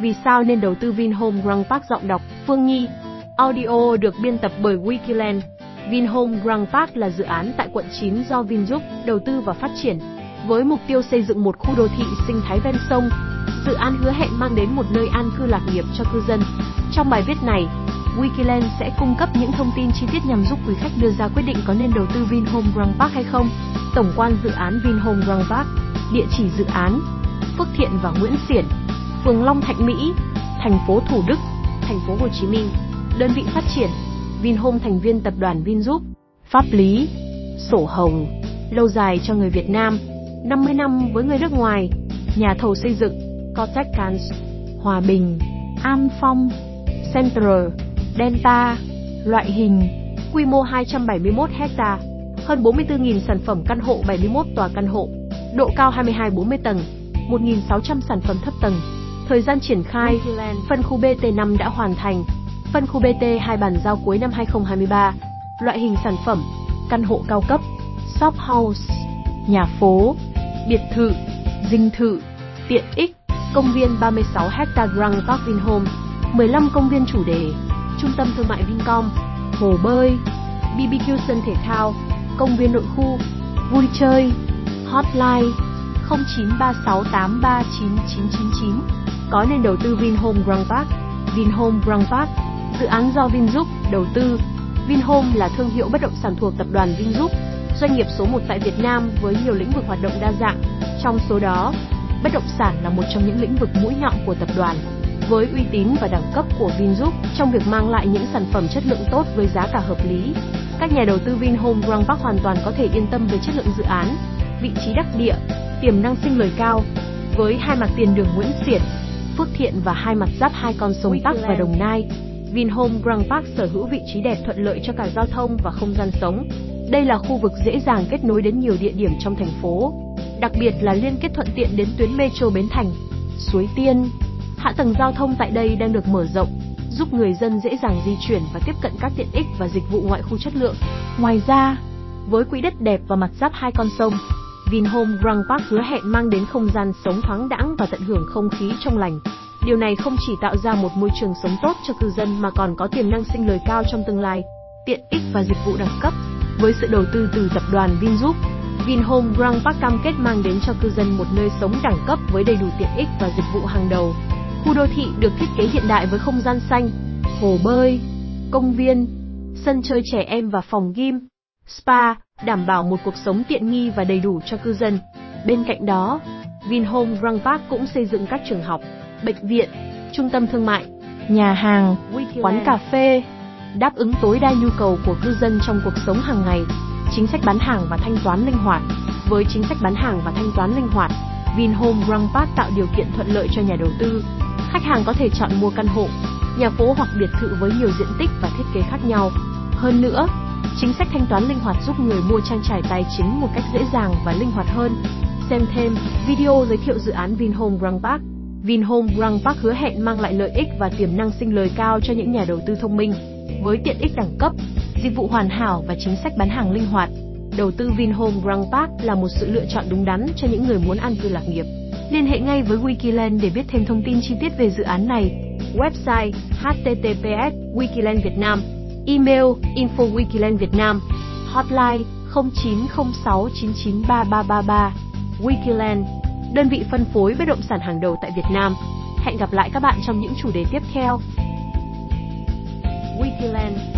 Vì sao nên đầu tư Vinhome Grand Park giọng đọc Phương Nhi Audio được biên tập bởi Wikiland Vinhome Grand Park là dự án tại quận 9 do Vingroup đầu tư và phát triển với mục tiêu xây dựng một khu đô thị sinh thái ven sông. Dự án hứa hẹn mang đến một nơi an cư lạc nghiệp cho cư dân. Trong bài viết này, Wikiland sẽ cung cấp những thông tin chi tiết nhằm giúp quý khách đưa ra quyết định có nên đầu tư Vinhome Grand Park hay không. Tổng quan dự án Vinhome Grand Park, địa chỉ dự án: Phước Thiện và Nguyễn Xiển, phường Long Thạnh Mỹ, thành phố Thủ Đức, thành phố Hồ Chí Minh. Đơn vị phát triển: Vinhome thành viên tập đoàn Vingroup. Pháp lý: sổ hồng, lâu dài cho người Việt Nam, 50 năm với người nước ngoài. Nhà thầu xây dựng: Cortec Cans, Hòa Bình, An Phong, Central, Delta. Loại hình: quy mô 271 hecta, hơn 44.000 sản phẩm căn hộ 71 tòa căn hộ, độ cao 22-40 tầng, 1.600 sản phẩm thấp tầng. Thời gian triển khai, phân khu BT5 đã hoàn thành, phân khu BT2 bàn giao cuối năm 2023. Loại hình sản phẩm: căn hộ cao cấp, shop house, nhà phố, biệt thự, dinh thự, tiện ích, công viên 36 ha Grand Park Vinhome, 15 công viên chủ đề, trung tâm thương mại Vincom, hồ bơi, BBQ sân thể thao, công viên nội khu, vui chơi, hotline 0936839999. Có nên đầu tư Vinhome Grand Park? Vinhome Grand Park, dự án do Vingroup đầu tư. Vinhome là thương hiệu bất động sản thuộc tập đoàn Vingroup, doanh nghiệp số 1 tại Việt Nam với nhiều lĩnh vực hoạt động đa dạng. Trong số đó, bất động sản là một trong những lĩnh vực mũi nhọn của tập đoàn. Với uy tín và đẳng cấp của Vingroup trong việc mang lại những sản phẩm chất lượng tốt với giá cả hợp lý, các nhà đầu tư Vinhome Grand Park hoàn toàn có thể yên tâm về chất lượng dự án, vị trí đắc địa, tiềm năng sinh lời cao. Với hai mặt tiền đường Nguyễn Xiển, Phước Thiện và hai mặt giáp hai con sông Tắc và Đồng Nai, Vinhome Grand Park sở hữu vị trí đẹp thuận lợi cho cả giao thông và không gian sống. Đây là khu vực dễ dàng kết nối đến nhiều địa điểm trong thành phố, đặc biệt là liên kết thuận tiện đến tuyến metro Bến Thành, Suối Tiên. Hạ tầng giao thông tại đây đang được mở rộng, giúp người dân dễ dàng di chuyển và tiếp cận các tiện ích và dịch vụ ngoại khu chất lượng. Ngoài ra, với quỹ đất đẹp và mặt giáp hai con sông, Vinhome Grand Park hứa hẹn mang đến không gian sống thoáng đãng và tận hưởng không khí trong lành. Điều này không chỉ tạo ra một môi trường sống tốt cho cư dân mà còn có tiềm năng sinh lời cao trong tương lai, tiện ích và dịch vụ đẳng cấp. Với sự đầu tư từ tập đoàn Vingroup, Vinhome Grand Park cam kết mang đến cho cư dân một nơi sống đẳng cấp với đầy đủ tiện ích và dịch vụ hàng đầu. Khu đô thị được thiết kế hiện đại với không gian xanh, hồ bơi, công viên, sân chơi trẻ em và phòng gym, spa, đảm bảo một cuộc sống tiện nghi và đầy đủ cho cư dân. Bên cạnh đó, Vinhome Grand Park cũng xây dựng các trường học, bệnh viện, trung tâm thương mại, nhà hàng, quán cà phê, đáp ứng tối đa nhu cầu của cư dân trong cuộc sống hàng ngày. Chính sách bán hàng và thanh toán linh hoạt. Với chính sách bán hàng và thanh toán linh hoạt, Vinhome Grand Park tạo điều kiện thuận lợi cho nhà đầu tư. Khách hàng có thể chọn mua căn hộ, nhà phố hoặc biệt thự với nhiều diện tích và thiết kế khác nhau. Hơn nữa, chính sách thanh toán linh hoạt giúp người mua trang trải tài chính một cách dễ dàng và linh hoạt hơn. Xem thêm video giới thiệu dự án Vinhome Grand Park. Vinhome Grand Park hứa hẹn mang lại lợi ích và tiềm năng sinh lời cao cho những nhà đầu tư thông minh. Với tiện ích đẳng cấp, dịch vụ hoàn hảo và chính sách bán hàng linh hoạt, đầu tư Vinhome Grand Park là một sự lựa chọn đúng đắn cho những người muốn an cư lạc nghiệp. Liên hệ ngay với Wikiland để biết thêm thông tin chi tiết về dự án này. Website https wikiland việt nam Email infowikilandvietnam Hotline 0906993333 Wikiland, đơn vị phân phối bất động sản hàng đầu tại Việt Nam. Hẹn gặp lại các bạn trong những chủ đề tiếp theo. Wikiland